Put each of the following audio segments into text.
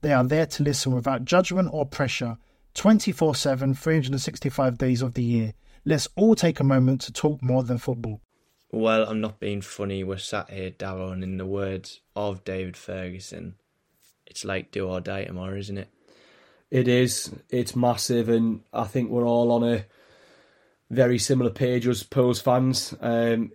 They are there to listen without judgment or pressure 24 7, 365 days of the year. Let's all take a moment to talk more than football. Well, I'm not being funny. We're sat here, Davo, and in the words of David Ferguson, it's like do or die tomorrow, isn't it? It is. It's massive, and I think we're all on a very similar page as Pools fans. Um,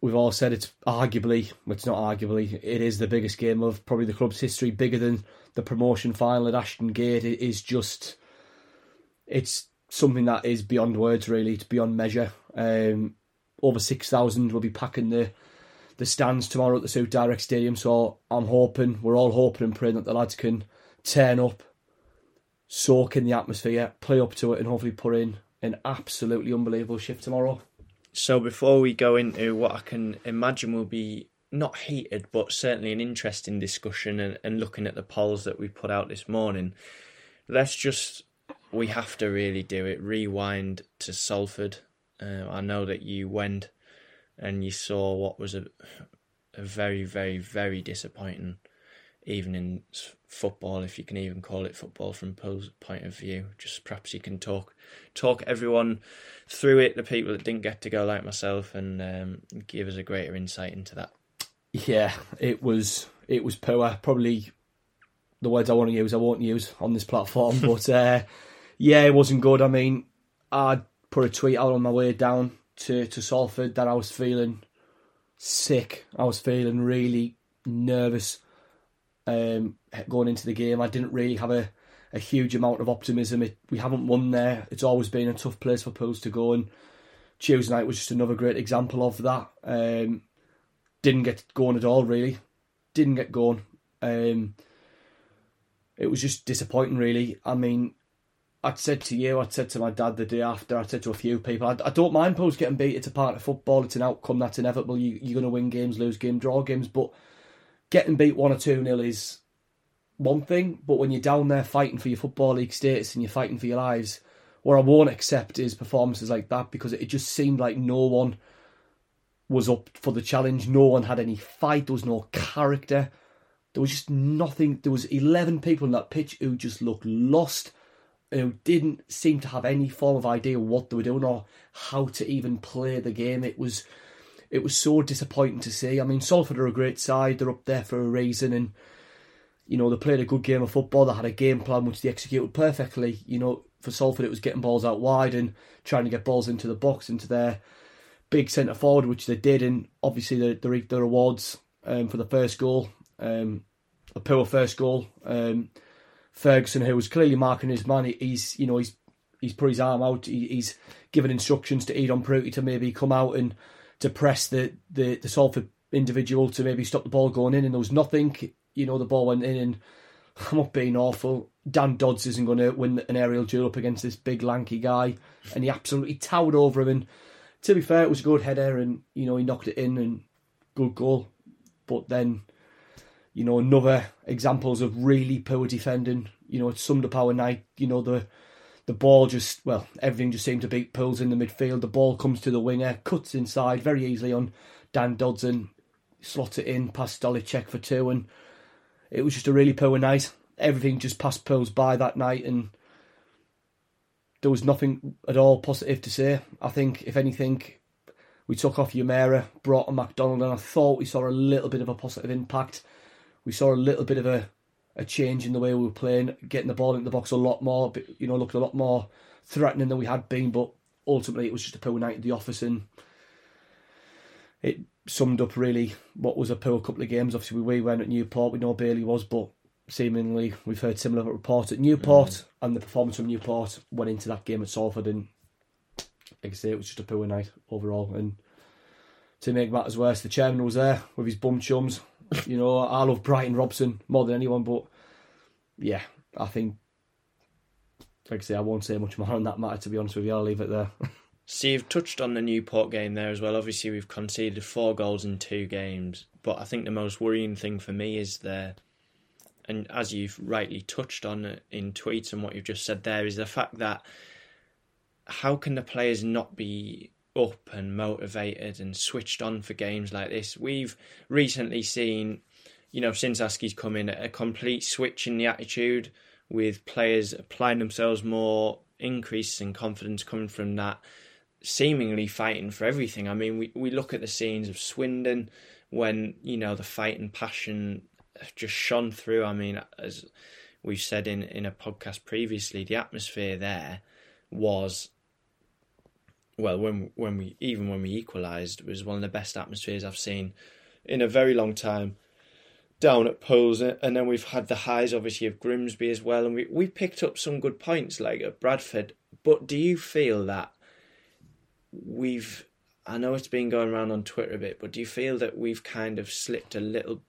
we've all said it's arguably, it's not arguably, it is the biggest game of probably the club's history, bigger than the promotion final at Ashton Gate. is just, it's something that is beyond words, really. It's beyond measure. Um, over 6,000 will be packing the the stands tomorrow at the Suit Direct Stadium. So I'm hoping, we're all hoping and praying that the lads can turn up, soak in the atmosphere, play up to it, and hopefully put in an absolutely unbelievable shift tomorrow. So before we go into what I can imagine will be not heated, but certainly an interesting discussion and, and looking at the polls that we put out this morning, let's just we have to really do it. Rewind to Salford. Uh, I know that you went and you saw what was a a very, very, very disappointing evening football, if you can even call it football from Pool's point of view. Just perhaps you can talk talk everyone through it, the people that didn't get to go like myself, and um, give us a greater insight into that. Yeah, it was it was poor. Probably the words I want to use I won't use on this platform, but uh, yeah, it wasn't good. I mean, I put a tweet out on my way down to to Salford that I was feeling sick. I was feeling really nervous um, going into the game. I didn't really have a, a huge amount of optimism. It, we haven't won there. It's always been a tough place for Pools to go, and Tuesday night was just another great example of that. Um, didn't get going at all, really. Didn't get going. Um, it was just disappointing, really. I mean, I'd said to you, I'd said to my dad the day after, I'd said to a few people, I, I don't mind Pools getting beat. It's a part of football. It's an outcome that's inevitable. You, you're going to win games, lose games, draw games, but getting beat one or two nil is one thing. But when you're down there fighting for your football league status and you're fighting for your lives, what I won't accept is performances like that because it just seemed like no one was up for the challenge. No one had any fight. There was no character. There was just nothing. There was 11 people on that pitch who just looked lost who didn't seem to have any form of idea what they were doing or how to even play the game. It was it was so disappointing to see. I mean, Salford are a great side; they're up there for a reason, and you know they played a good game of football. They had a game plan which they executed perfectly. You know, for Salford, it was getting balls out wide and trying to get balls into the box, into their big centre forward, which they did, and obviously they, they the rewards um, for the first goal, um, a poor first goal. Um, Ferguson, who was clearly marking his man, he's you know he's he's put his arm out. He, he's given instructions to Edon Pruti to maybe come out and to press the the the Salford individual to maybe stop the ball going in, and there was nothing. You know, the ball went in, and I'm not being awful. Dan Dodds isn't going to win an aerial duel up against this big lanky guy, and he absolutely towered over him. And to be fair, it was a good header, and you know he knocked it in, and good goal. But then you know, another examples of really poor defending. You know, it summed up our night. You know, the the ball just well, everything just seemed to beat Pools in the midfield. The ball comes to the winger, cuts inside very easily on Dan Dodson, slot it in past Stolarczyk for two, and it was just a really poor night. Everything just passed Pools by that night, and there was nothing at all positive to say. I think, if anything, we took off Umerah, brought a McDonald, and I thought we saw a little bit of a positive impact. We saw a little bit of a, a change in the way we were playing, getting the ball into the box a lot more, you know, looked a lot more threatening than we had been, but ultimately it was just a poor night at the office and it summed up really what was a poor couple of games. Obviously, we went at Newport, we know Bailey was, but seemingly we've heard similar reports at Newport, mm. and the performance from Newport went into that game at Salford, and like I say, it was just a poor night overall. And to make matters worse, the chairman was there with his bum chums. You know, I love Brighton Robson more than anyone, but yeah, I think, like I say, I won't say much more on that matter. To be honest with you, I'll leave it there. So you've touched on the Newport game there as well. Obviously, we've conceded four goals in two games, but I think the most worrying thing for me is there, and as you've rightly touched on uh, in tweets and what you've just said there, is the fact that how can the players not be up and motivated and switched on for games like this? We've recently seen, you know, since Askey's come in, a complete switch in the attitude with players applying themselves more, increase in confidence coming from that seemingly fighting for everything. I mean, we, we look at the scenes of Swindon when, you know, the fight and passion just shone through. I mean, as we've said in, in a podcast previously, the atmosphere there was well when when we even when we equalised was one of the best atmospheres I've seen in a very long time down at Pools and then we've had the highs obviously of Grimsby as well. And we, we picked up some good points like at Bradford. But do you feel that we've I know it's been going around on Twitter a bit, but do you feel that we've kind of slipped a little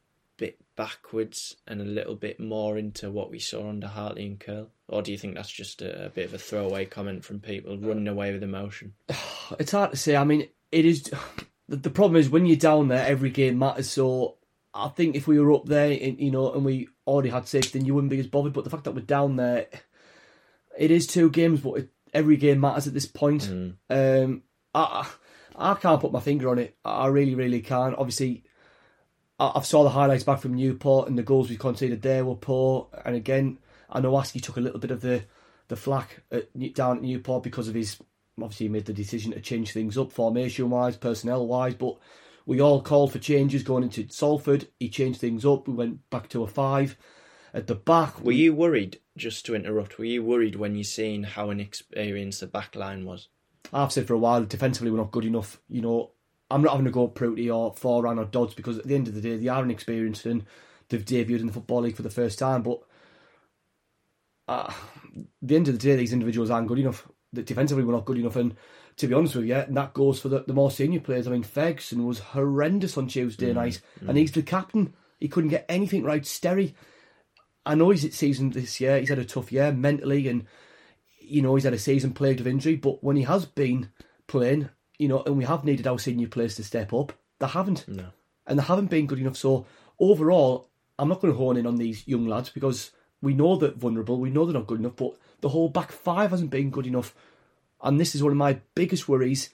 backwards and a little bit more into what we saw under Hartley and Curle? Or do you think that's just a, a bit of a throwaway comment from people running away with emotion? It's hard to say. I mean, it is. The problem is when you're down there, every game matters. So I think if we were up there, in, you know, and we already had six, then you wouldn't be as bothered. But the fact that we're down there, it is two games, but it, every game matters at this point. Mm. Um, I, I can't put my finger on it. I really, really can't. Obviously, I've saw the highlights back from Newport and the goals we conceded there were poor. And again, I know Askey took a little bit of the the flack at, down at Newport because of his obviously he made the decision to change things up formation wise, personnel wise, but we all called for changes going into Salford. He changed things up. We went back to a five at the back. Were you worried? Just to interrupt, were you worried when you seen how inexperienced the back line was? I've said for a while, defensively we're not good enough. You know, I'm not having to go Pruti or Foran or Dodds because at the end of the day they are inexperienced and they've debuted in the Football League for the first time. But uh, at the end of the day, these individuals aren't good enough. Defensively, we're not good enough. And to be honest with you, and that goes for the, the more senior players. I mean, Ferguson was horrendous on Tuesday mm, night, mm. and he's the captain. He couldn't get anything right. Sterry, I know he's at season this year. He's had a tough year mentally and you know, he's had a season plagued of injury, but when he has been playing, you know, and we have needed our senior players to step up, they haven't. No. And they haven't been good enough. So overall, I'm not going to hone in on these young lads because we know they're vulnerable, we know they're not good enough, but the whole back five hasn't been good enough. And this is one of my biggest worries,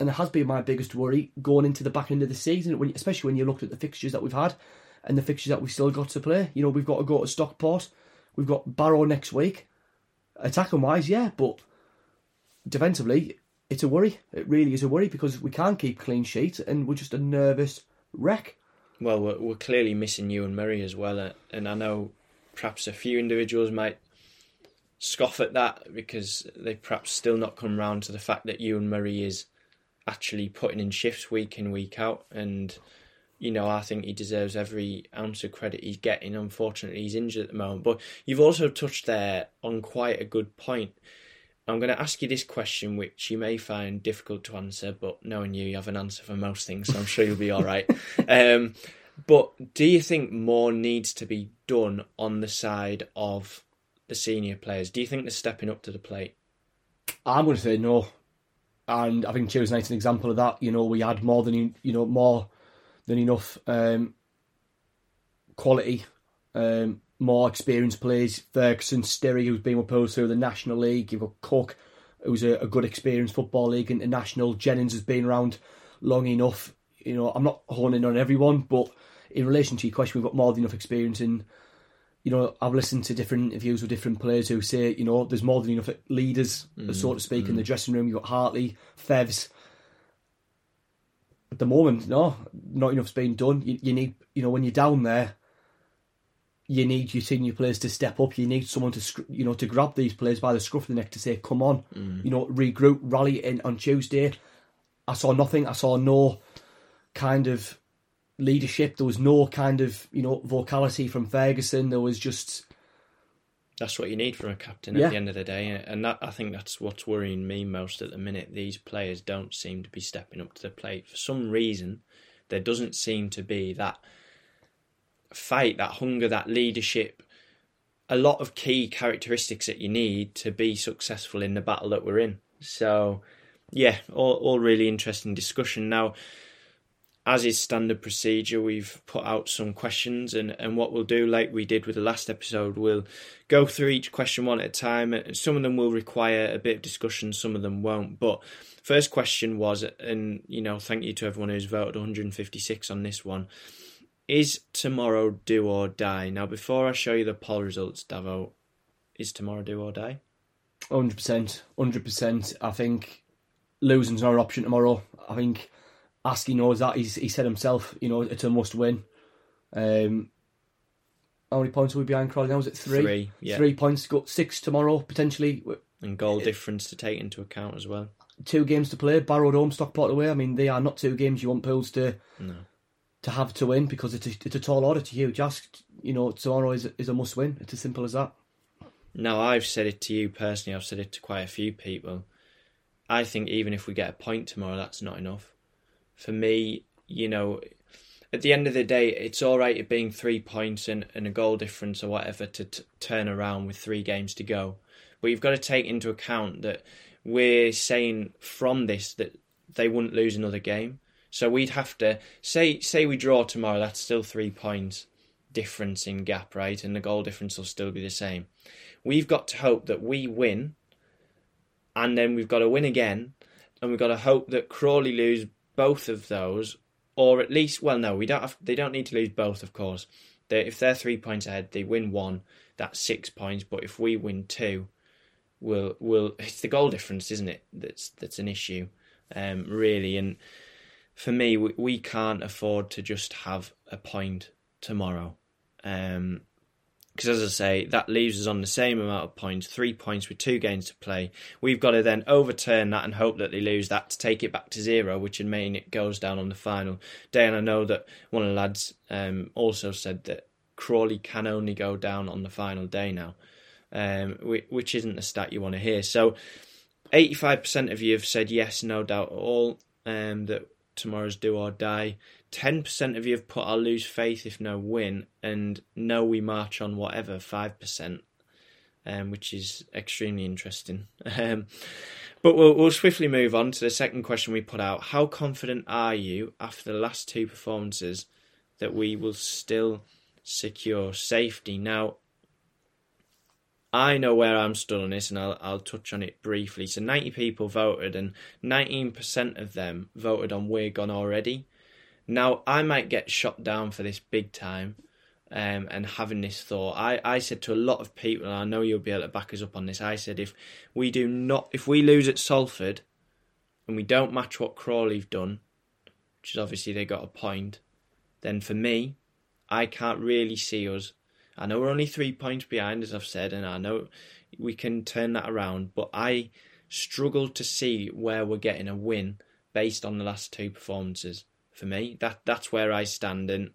and it has been my biggest worry going into the back end of the season, when, especially when you looked at the fixtures that we've had and the fixtures that we've still got to play. You know, we've got to go to Stockport, we've got Barrow next week, attacking wise, yeah, but defensively, it's a worry. It really is a worry because we can't keep clean sheets and we're just a nervous wreck. Well, we're, we're clearly missing Euan Murray as well, uh, and I know perhaps a few individuals might scoff at that because they perhaps still not come round to the fact that Euan Murray is actually putting in shifts week in week out and you know, I think he deserves every ounce of credit he's getting. Unfortunately, he's injured at the moment. But you've also touched there on quite a good point. I'm going to ask you this question, which you may find difficult to answer, but knowing you, you have an answer for most things, so I'm sure you'll be all right. Um, but do you think more needs to be done on the side of the senior players? Do you think they're stepping up to the plate? I'm going to say no. And I think Tuesday night's an example of that. You know, we had more than, you know, more than enough um, quality, um, more experienced players. Ferguson, Sterry, who's been with Pools through the National League. You've got Cook, who's a, a, good experienced Football League international. Jennings has been around long enough. You know, I'm not honing on everyone, but in relation to your question, we've got more than enough experience in you know, I've listened to different interviews with different players who say, you know, there's more than enough leaders, mm-hmm. so to speak, in the mm-hmm. dressing room. You've got Hartley, Fevs. At the moment, no, not enough's being done. You, you need, you know, when you're down there, you need your senior players to step up. You need someone to, you know, to grab these players by the scruff of the neck to say, "Come on, mm. you know, regroup, rally in on Tuesday." I saw nothing. I saw no kind of leadership. There was no kind of you know vocality from Ferguson. There was just That's what you need from a captain Yeah. at the end of the day, and that I think that's what's worrying me most at the minute. These players don't seem to be stepping up to the plate for some reason. There doesn't seem to be that fight, that hunger, that leadership. A lot of key characteristics that you need to be successful in the battle that we're in. So, yeah, all all really interesting discussion. Now, as is standard procedure, we've put out some questions, and, and what we'll do, like we did with the last episode, we'll go through each question one at a time. Some of them will require a bit of discussion, some of them won't. But first question was, and you know, thank you to everyone who's voted 156 on this one. Is tomorrow do or die? Now, before I show you the poll results, Davo, is tomorrow do or die? hundred percent, hundred percent. I think losing's not an option tomorrow. I think Askey knows that. He's he said himself, you know, it's a must win. Um, how many points are we behind Crawley now? Was it three? Three, yeah. Three points. Got six tomorrow potentially. And goal difference to take into account as well. Two games to play. Barrow home, Stockport away. I mean, they are not two games you want Pools to No. To have to win because it's a, it's a tall order. A huge ask. You know, tomorrow is is a must win. It's as simple as that. Now, I've said it to you personally, I've said it to quite a few people. I think even if we get a point tomorrow, that's not enough. For me, you know, at the end of the day, it's all right it being three points and, and a goal difference or whatever to t- turn around with three games to go. But you've got to take into account that we're saying from this that they wouldn't lose another game. So we'd have to say say we draw tomorrow, that's still three points difference in gap, right? And the goal difference will still be the same. We've got to hope that we win, and then we've got to win again, and we've got to hope that Crawley lose both of those, or at least, well, no, we don't have. They don't need to lose both, of course. They, if they're three points ahead, they win one. That's six points. But if we win two, we'll we'll. It's the goal difference, isn't it? That's that's an issue, um, really. And for me, we, we can't afford to just have a point tomorrow. Um, because as I say, that leaves us on the same amount of points, three points with two games to play. We've got to then overturn that and hope that they lose that to take it back to zero, which would mean it goes down on the final day. And I know that one of the lads um, also said that Crawley can only go down on the final day now, um, which isn't the stat you want to hear. So, eighty-five percent of you have said yes, no doubt at all, um, that tomorrow's do or die. 10% of you have put I'll lose faith if no win, and no, we march on whatever, 5%, um, which is extremely interesting. Um, but we'll, we'll swiftly move on to the second question we put out. How confident are you after the last two performances that we will still secure safety? Now, I know where I'm stood on this, and I'll I'll touch on it briefly. So, 90 people voted, and 19% of them voted on we're gone already. Now, I might get shot down for this big time, um, and having this thought. I, I said to a lot of people, and I know you'll be able to back us up on this. I said if we do not, if we lose at Salford, and we don't match what Crawley've done, which is obviously they got a point, then for me, I can't really see us. I know we're only three points behind, as I've said, and I know we can turn that around, but I struggle to see where we're getting a win based on the last two performances. For me, that that's where I stand, and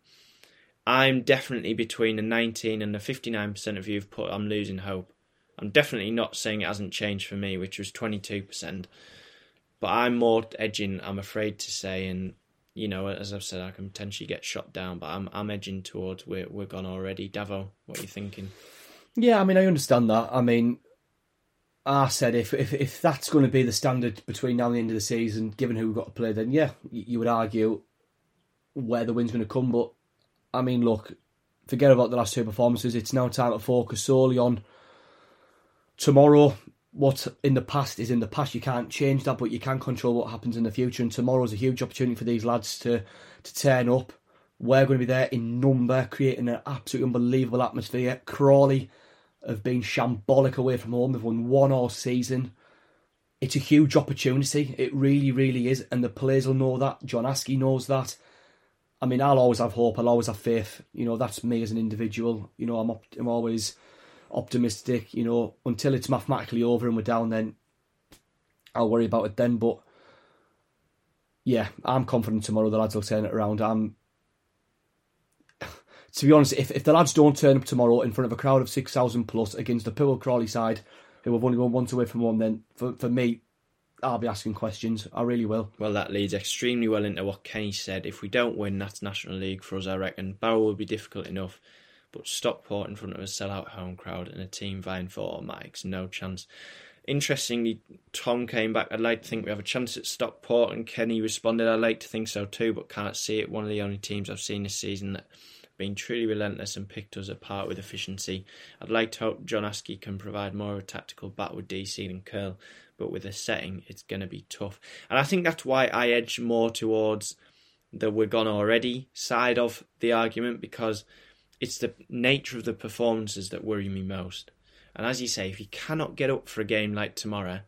I'm definitely between the 19 and the 59% of you have put I'm losing hope. I'm definitely not saying it hasn't changed for me, which was 22%, but I'm more edging. I'm afraid to say, and you know, as I've said, I can potentially get shot down, but I'm I'm edging towards we're we're gone already. Davo, what are you thinking? Yeah, I mean, I understand that. I mean, I said if if, if that's going to be the standard between now and the end of the season, given who we've got to play, then yeah, you would argue where the win's going to come. But I mean, look, forget about the last two performances. It's now time to focus solely on tomorrow. What in the past is in the past. You can't change that, but you can control what happens in the future. And tomorrow's a huge opportunity for these lads to to turn up, We're going to be there in number, creating an absolutely unbelievable atmosphere. Crawley have been shambolic away from home. They've won one all season. It's a huge opportunity. It really, really is. And the players will know that. John Askey knows that. I mean, I'll always have hope. I'll always have faith. You know, that's me as an individual. You know, I'm I'm always optimistic. You know, until it's mathematically over and we're down, then I'll worry about it then. But yeah, I'm confident tomorrow the lads will turn it around. I'm to be honest, if, if the lads don't turn up tomorrow in front of a crowd of 6,000 plus against the Poole Crawley side, who have only won once away from one, then for, for me, I'll be asking questions. I really will. Well, that leads extremely well into what Kenny said. If we don't win, that's National League for us, I reckon. Barrow will be difficult enough, but Stockport in front of a sellout home crowd and a team vying for automatics, no chance. Interestingly, Tom came back. I'd like to think we have a chance at Stockport, and Kenny responded, I'd like to think so too, but can't see it. One of the only teams I've seen this season that have been truly relentless and picked us apart with efficiency. I'd like to hope John Askey can provide more of a tactical bat with DC than Curle, but with the setting, it's going to be tough. And I think that's why I edge more towards the we're gone already side of the argument because it's the nature of the performances that worry me most. And as you say, if you cannot get up for a game like tomorrow,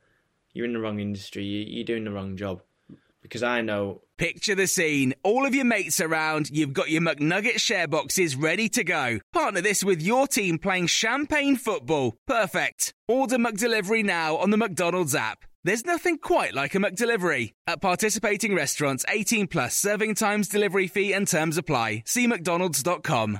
you're in the wrong industry, you're doing the wrong job. Because I know Picture the scene. All of your mates around, you've got your McNugget share boxes ready to go. Partner this with your team playing champagne football. Perfect. Order McDelivery now on the McDonald's app. There's nothing quite like a McDelivery. At participating restaurants, 18 plus serving times, delivery fee and terms apply. See mcdonalds.com.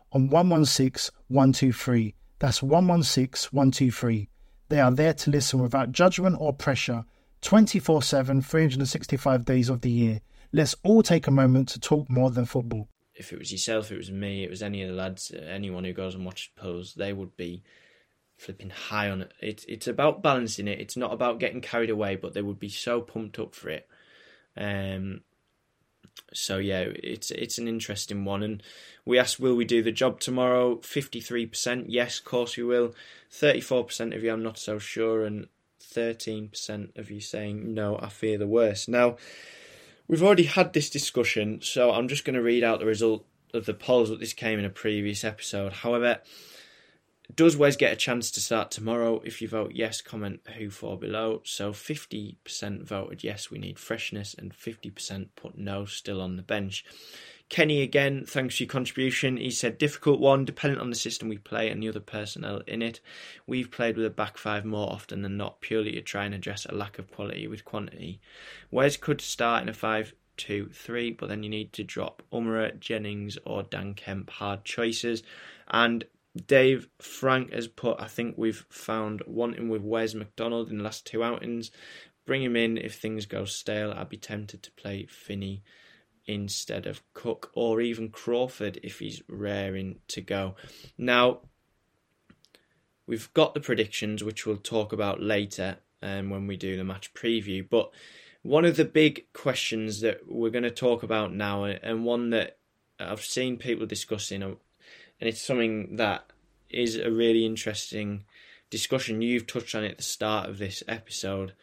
on 116 123. That's 116 123. They are there to listen without judgment or pressure 24 7, 365 days of the year. Let's all take a moment to talk more than football. If it was yourself, it was me, it was any of the lads, anyone who goes and watches Pools, they would be flipping high on it. It's it's about balancing it. It's not about getting carried away, but they would be so pumped up for it. Um, so yeah, it's it's an interesting one. And we asked, will we do the job tomorrow? Fifty three percent, yes, of course we will. Thirty four percent of you, I'm not so sure, and 13% of you saying, no, I fear the worst. Now, we've already had this discussion, so I'm just going to read out the result of the polls that this came in a previous episode. However, does Wes get a chance to start tomorrow? If you vote yes, comment who for below. So 50% voted yes, we need freshness, and 50% put no, still on the bench. Kenny again, thanks for your contribution. He said difficult one, dependent on the system we play and the other personnel in it. We've played with a back five more often than not, purely to try and address a lack of quality with quantity. Wes could start in a five two three, but then you need to drop Umerah, Jennings, or Dan Kemp. Hard choices. And Dave Frank has put, I think we've found wanting with Wes McDonald in the last two outings. Bring him in if things go stale. I'd be tempted to play Finney instead of Cook or even Crawford if he's raring to go. Now, we've got the predictions, which we'll talk about later um, when we do the match preview. But one of the big questions that we're going to talk about now, and one that I've seen people discussing, and it's something that is a really interesting discussion. You've touched on it at the start of this episode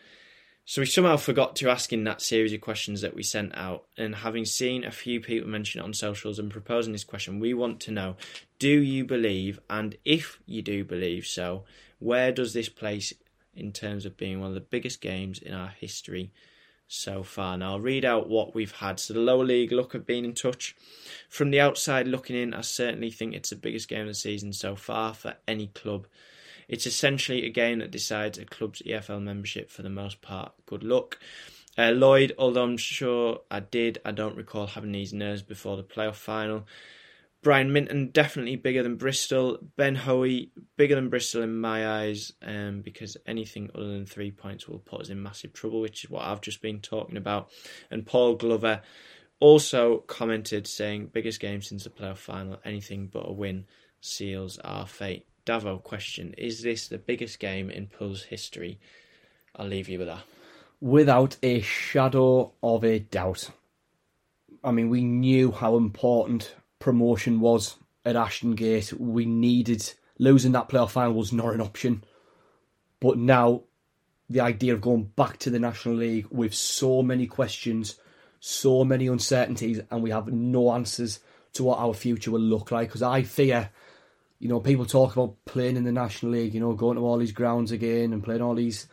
so we somehow forgot to ask in that series of questions that we sent out, and having seen a few people mention it on socials and proposing this question, we want to know: Do you believe, and if you do believe so, where does this place in terms of being one of the biggest games in our history so far? Now I'll read out what we've had. So the lower league look have been in touch. From the outside looking in, I certainly think it's the biggest game of the season so far for any club. It's essentially a game that decides a club's EFL membership for the most part. Good luck. Uh, Lloyd, although I'm sure I did, I don't recall having these nerves before the playoff final. Brian Minton, definitely bigger than Bristol. Ben Hoey, bigger than Bristol in my eyes, um, because anything other than three points will put us in massive trouble, which is what I've just been talking about. And Paul Glover, also commented saying, biggest game since the playoff final, anything but a win seals our fate. Davo question, is this the biggest game in Pull's history? I'll leave you with that. Without a shadow of a doubt. I mean, we knew how important promotion was at Ashton Gate. We needed losing that playoff final was not an option. But now the idea of going back to the National League with so many questions, so many uncertainties, and we have no answers to what our future will look like. Because I fear, you know, people talk about playing in the National League, you know, going to all these grounds again and playing all these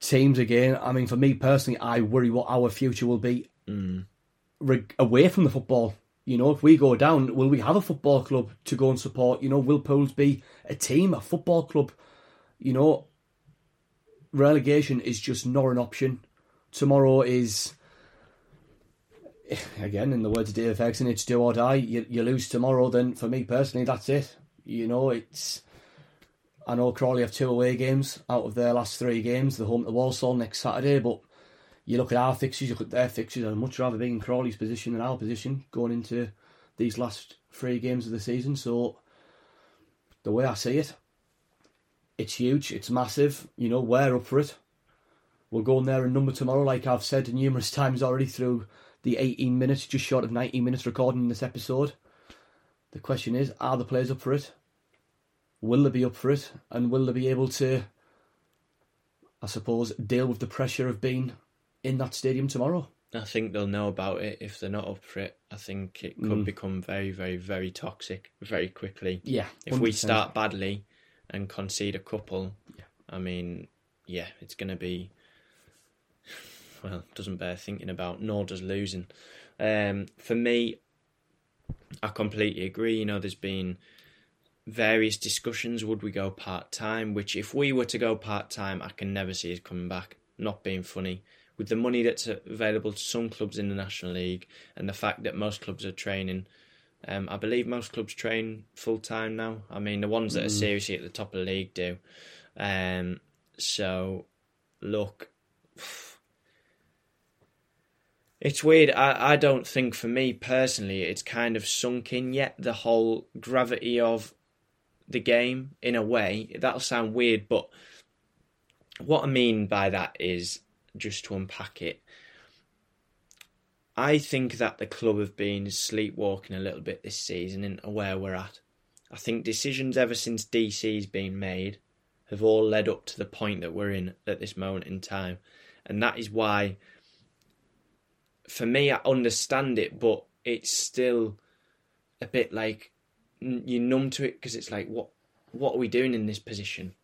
teams again. I mean, for me personally, I worry what our future will be Mm. reg- away from the football. You know, if we go down, will we have a football club to go and support? You know, will Pools be a team, a football club? You know, relegation is just not an option. Tomorrow is, again, in the words of David Ferguson, it's do or die. You, you lose tomorrow, then for me personally, that's it. You know, it's. I know Crawley have two away games out of their last three games. They're home to Walsall next Saturday, but you look at our fixtures, you look at their fixtures, I'd much rather be in Crawley's position than our position going into these last three games of the season. So, the way I see it, it's huge, it's massive. You know, we're up for it. We'll go in there and number tomorrow, like I've said numerous times already through the 18 minutes, just short of 19 minutes recording this episode. The question is, are the players up for it? Will they be up for it? And will they be able to, I suppose, deal with the pressure of being in that stadium tomorrow? I think they'll know about it if they're not up for it. I think it could Mm. become very, very, very toxic very quickly. Yeah. If we start badly and concede a couple, I mean, yeah, it's going to be, well, doesn't bear thinking about, nor does losing. Um, for me, I completely agree. You know, there's been various discussions. Would we go part time? Which, if we were to go part time, I can never see us coming back. Not being funny. With the money that's available to some clubs in the National League and the fact that most clubs are training, um, I believe most clubs train full time now. I mean, the ones that are seriously at the top of the league do. Um, so, look, it's weird. I, I don't think for me personally, it's kind of sunk in yet the whole gravity of the game in a way. That'll sound weird, but what I mean by that is just to unpack it. I think that the club have been sleepwalking a little bit this season into where we're at. I think decisions ever since DC's been made have all led up to the point that we're in at this moment in time. And that is why, for me, I understand it, but it's still a bit like you're numb to it because it's like, what, what are we doing in this position?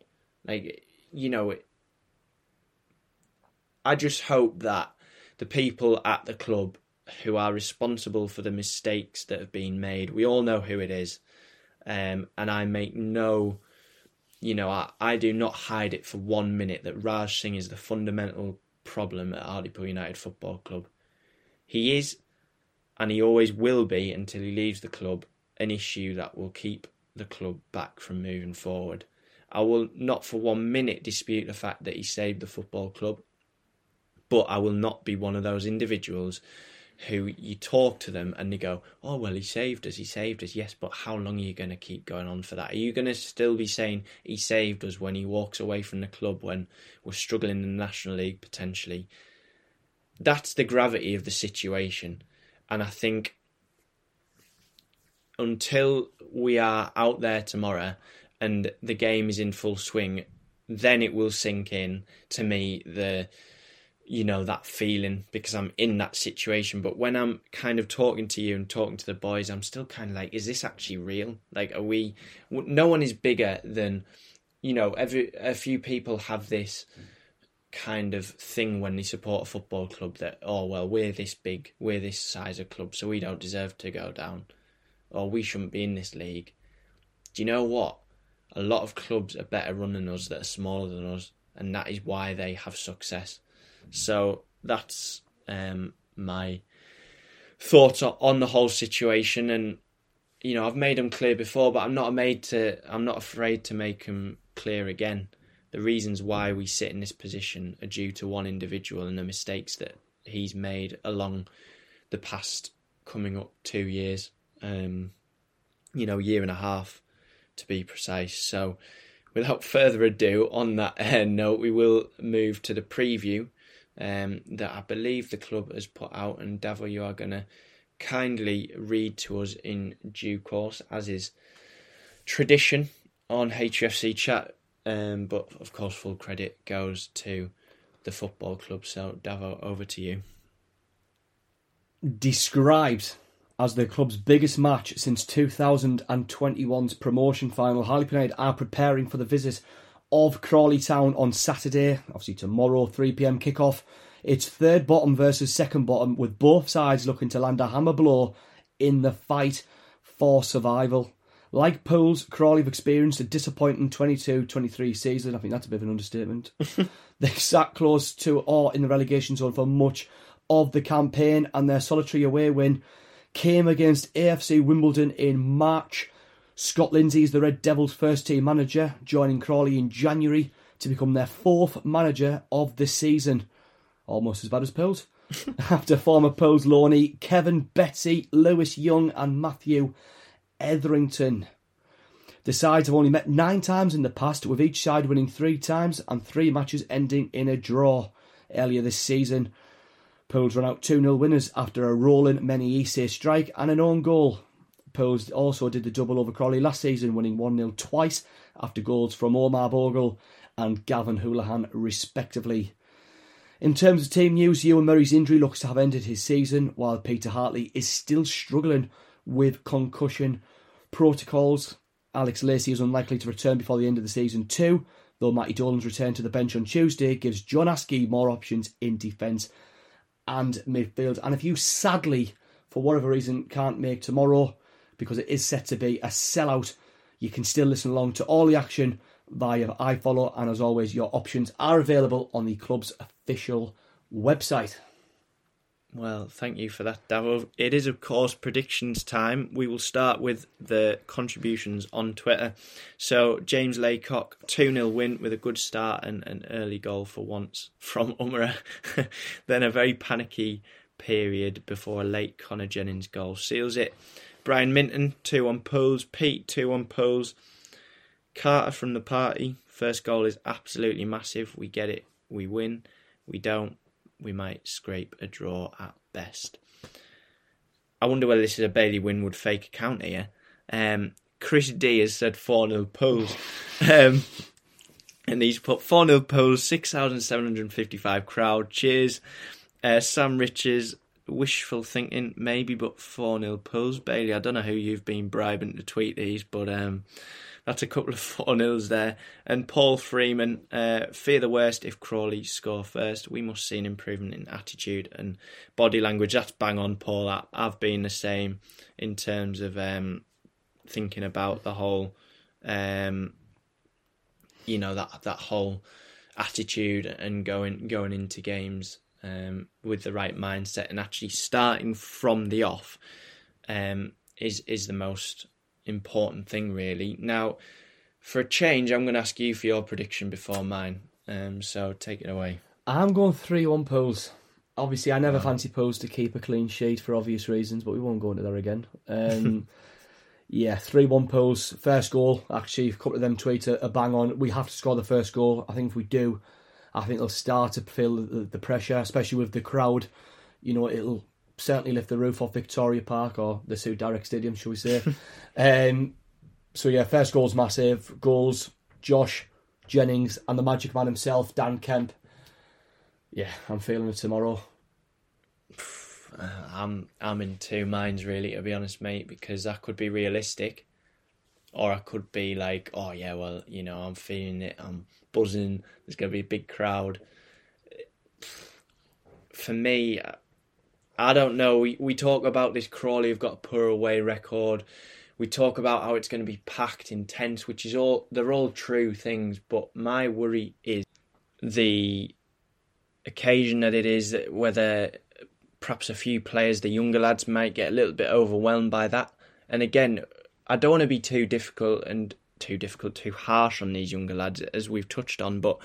Like, you know, it, I just hope that the people at the club who are responsible for the mistakes that have been made, we all know who it is. Um, and I make no, you know, I, I do not hide it for one minute that Raj Singh is the fundamental problem at Hartlepool United Football Club. He is, and he always will be until he leaves the club, an issue that will keep the club back from moving forward. I will not for one minute dispute the fact that he saved the football club but I will not be one of those individuals who you talk to them and they go, "Oh well, he saved us, he saved us." Yes, but how long are you going to keep going on for that? Are you going to still be saying he saved us when he walks away from the club when we're struggling in the National League potentially? That's the gravity of the situation, and I think until we are out there tomorrow and the game is in full swing, then it will sink in to me the you know that feeling because I'm in that situation. But when I'm kind of talking to you and talking to the boys, I'm still kind of like, is this actually real? Like, are we? No one is bigger than you know. Every a few people have this kind of thing when they support a football club that oh well we're this big, we're this size of club, so we don't deserve to go down, or we shouldn't be in this league. Do you know what? A lot of clubs are better run than us that are smaller than us, and that is why they have success. So that's um, my thoughts on the whole situation, and you know I've made them clear before, but I'm not made to. I'm not afraid to make them clear again. The reasons why we sit in this position are due to one individual and the mistakes that he's made along the past coming up two years, um, you know, year and a half to be precise. So, without further ado, on that uh, note, we will move to the preview um, that I believe the club has put out, and Davo, you are going to kindly read to us in due course, as is tradition on HFC chat. Um, but of course, full credit goes to the football club. So, Davo, over to you. Described as the club's biggest match since 2021's promotion final, Hartlepool United are preparing for the visit of Crawley Town on Saturday, obviously tomorrow, 3 pm kickoff. It's third bottom versus second bottom, with both sides looking to land a hammer blow in the fight for survival. Like Pools, Crawley have experienced a disappointing 22 23 season. I think that's a bit of an understatement. they sat close to or in the relegation zone for much of the campaign, and their solitary away win came against AFC Wimbledon in March. Scott Lindsey is the Red Devils' first team manager, joining Crawley in January to become their fourth manager of the season. Almost as bad as Pools. After former Pools Loney, Kevin Betsy, Lewis Young, and Matthew Etherington. The sides have only met nine times in the past, with each side winning three times and three matches ending in a draw. Earlier this season, Pools ran out 2 0 winners after a rolling Menei strike and an own goal. Also did the double over Crawley last season, winning 1 0 twice after goals from Omar Bogle and Gavan Holohan, respectively. In terms of team news, Euan Murray's injury looks to have ended his season, while Peter Hartley is still struggling with concussion protocols. Alex Lacey is unlikely to return before the end of the season, too, though Matty Dolan's return to the bench on Tuesday gives John Askey more options in defence and midfield. And if you sadly, for whatever reason, can't make tomorrow, because it is set to be a sellout, you can still listen along to all the action via iFollow. And as always, your options are available on the club's official website. Well, thank you for that, Davo. It is, of course, predictions time. We will start with the contributions on Twitter. So, James Laycock, 2 0 win with a good start and an early goal for once from Umerah. then a very panicky period before a late Connor Jennings goal seals it. Brian Minton, 2 on Pools. Pete, 2 on Pools. Carter from the party. First goal is absolutely massive. We get it, we win. We don't, we might scrape a draw at best. I wonder whether this is a Bailey Winwood fake account here. Um, Chris D has said 4 0 Pools. um, and he's put 4 0 Pools, 6,755 crowd. Cheers. Uh, Sam Riches, wishful thinking, maybe, but 4 0 Pools. Bailey, I don't know who you've been bribing to tweet these, but um, that's a couple of 4 nils there. And Paul Freeman, uh, fear the worst if Crawley score first. We must see an improvement in attitude and body language. That's bang on, Paul. I, have been the same in terms of um, thinking about the whole, um, you know, that that whole attitude and going going into games um, with the right mindset and actually starting from the off um, is is the most important thing, really. Now, for a change, I'm going to ask you for your prediction before mine. Um, so take it away. I'm going 3 1 Pools. Obviously, I never oh. fancy Pools to keep a clean sheet for obvious reasons, but we won't go into that again. Um, yeah, 3 1 Pools. First goal, actually, a couple of them tweet a, a, bang on. We have to score the first goal. I think if we do, I think they'll start to feel the, pressure, especially with the crowd. You know, it'll certainly lift the roof off Victoria Park or the Suit Direct Stadium, shall we say. um, so, yeah, first goal's massive. Goals, Josh Jennings and the magic man himself, Dan Kemp. Yeah, I'm feeling it tomorrow. I'm I'm in two minds really to be honest, mate, because that could be realistic, or I could be like, oh yeah, well you know I'm feeling it, I'm buzzing. There's gonna be a big crowd. For me, I don't know. We we talk about this Crawley have got a poor away record. We talk about how it's going to be packed, intense, which is all they're all true things. But my worry is the occasion that it is, whether perhaps a few players, the younger lads, might get a little bit overwhelmed by that. And again, I don't want to be too difficult and too difficult, too harsh on these younger lads, as we've touched on. But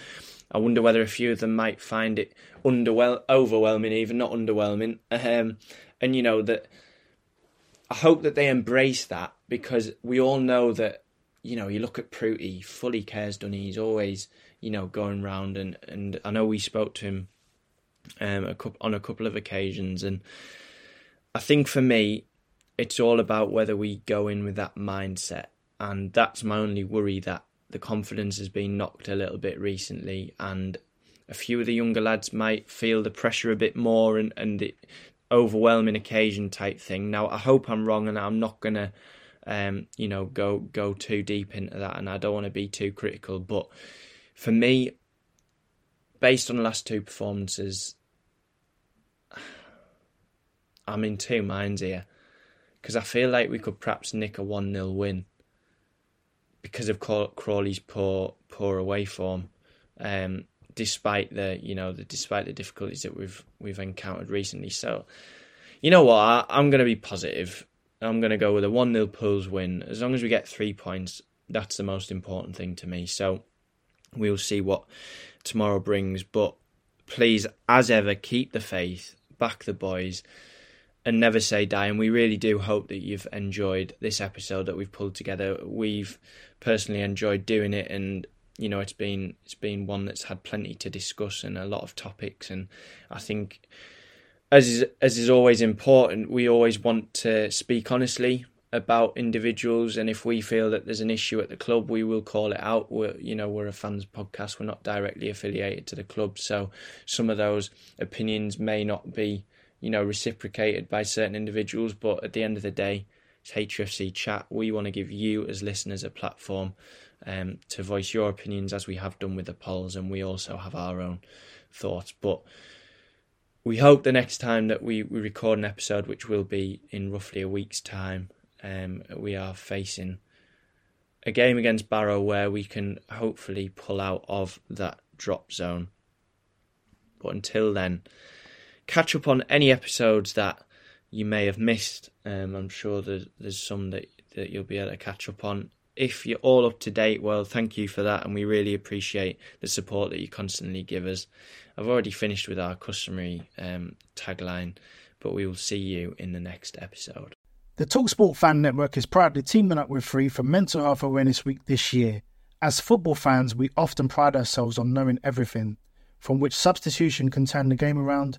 I wonder whether a few of them might find it underwhel- overwhelming, even not underwhelming. Um, and you know that I hope that they embrace that because we all know that you know you look at Pruti, fully cares done. He's always you know going round and and I know we spoke to him um, a couple, on a couple of occasions, and I think for me it's all about whether we go in with that mindset, and that's my only worry that the confidence has been knocked a little bit recently, and a few of the younger lads might feel the pressure a bit more and and the overwhelming occasion type thing. Now I hope I'm wrong, and I'm not gonna. Um, you know, go go too deep into that, and I don't want to be too critical. But for me, based on the last two performances, I'm in two minds here because I feel like we could perhaps nick a one 0 win because of Crawley's poor poor away form. Um, despite the you know the despite the difficulties that we've we've encountered recently. So, you know what, I, I'm going to be positive. I'm going to go with a 1 0 Pools win. As long as we get three points, that's the most important thing to me. So we'll see what tomorrow brings. But please, as ever, keep the faith, back the boys, and never say die. And we really do hope that you've enjoyed this episode that we've pulled together. We've personally enjoyed doing it, and you know it's been it's been one that's had plenty to discuss and a lot of topics. And I think as is, as is always important, we always want to speak honestly about individuals, and if we feel that there's an issue at the club, we will call it out. We're, you know, we're a fans podcast. We're not directly affiliated to the club, so some of those opinions may not be, you know, reciprocated by certain individuals. But at the end of the day, it's HFC chat. We want to give you as listeners a platform um, to voice your opinions, as we have done with the polls, and we also have our own thoughts, but we hope the next time that we, we record an episode, which will be in roughly a week's time, um, we are facing a game against Barrow where we can hopefully pull out of that drop zone. But until then, catch up on any episodes that you may have missed. Um, I'm sure there's, there's some that, that you'll be able to catch up on if you're all up to date, well, thank you for that, and we really appreciate the support that you constantly give us. I've already finished with our customary um, tagline, but we will see you in the next episode. The Talksport Fan Network is proudly teaming up with Free for Mental Health Awareness Week this year. As football fans, we often pride ourselves on knowing everything, from which substitution can turn the game around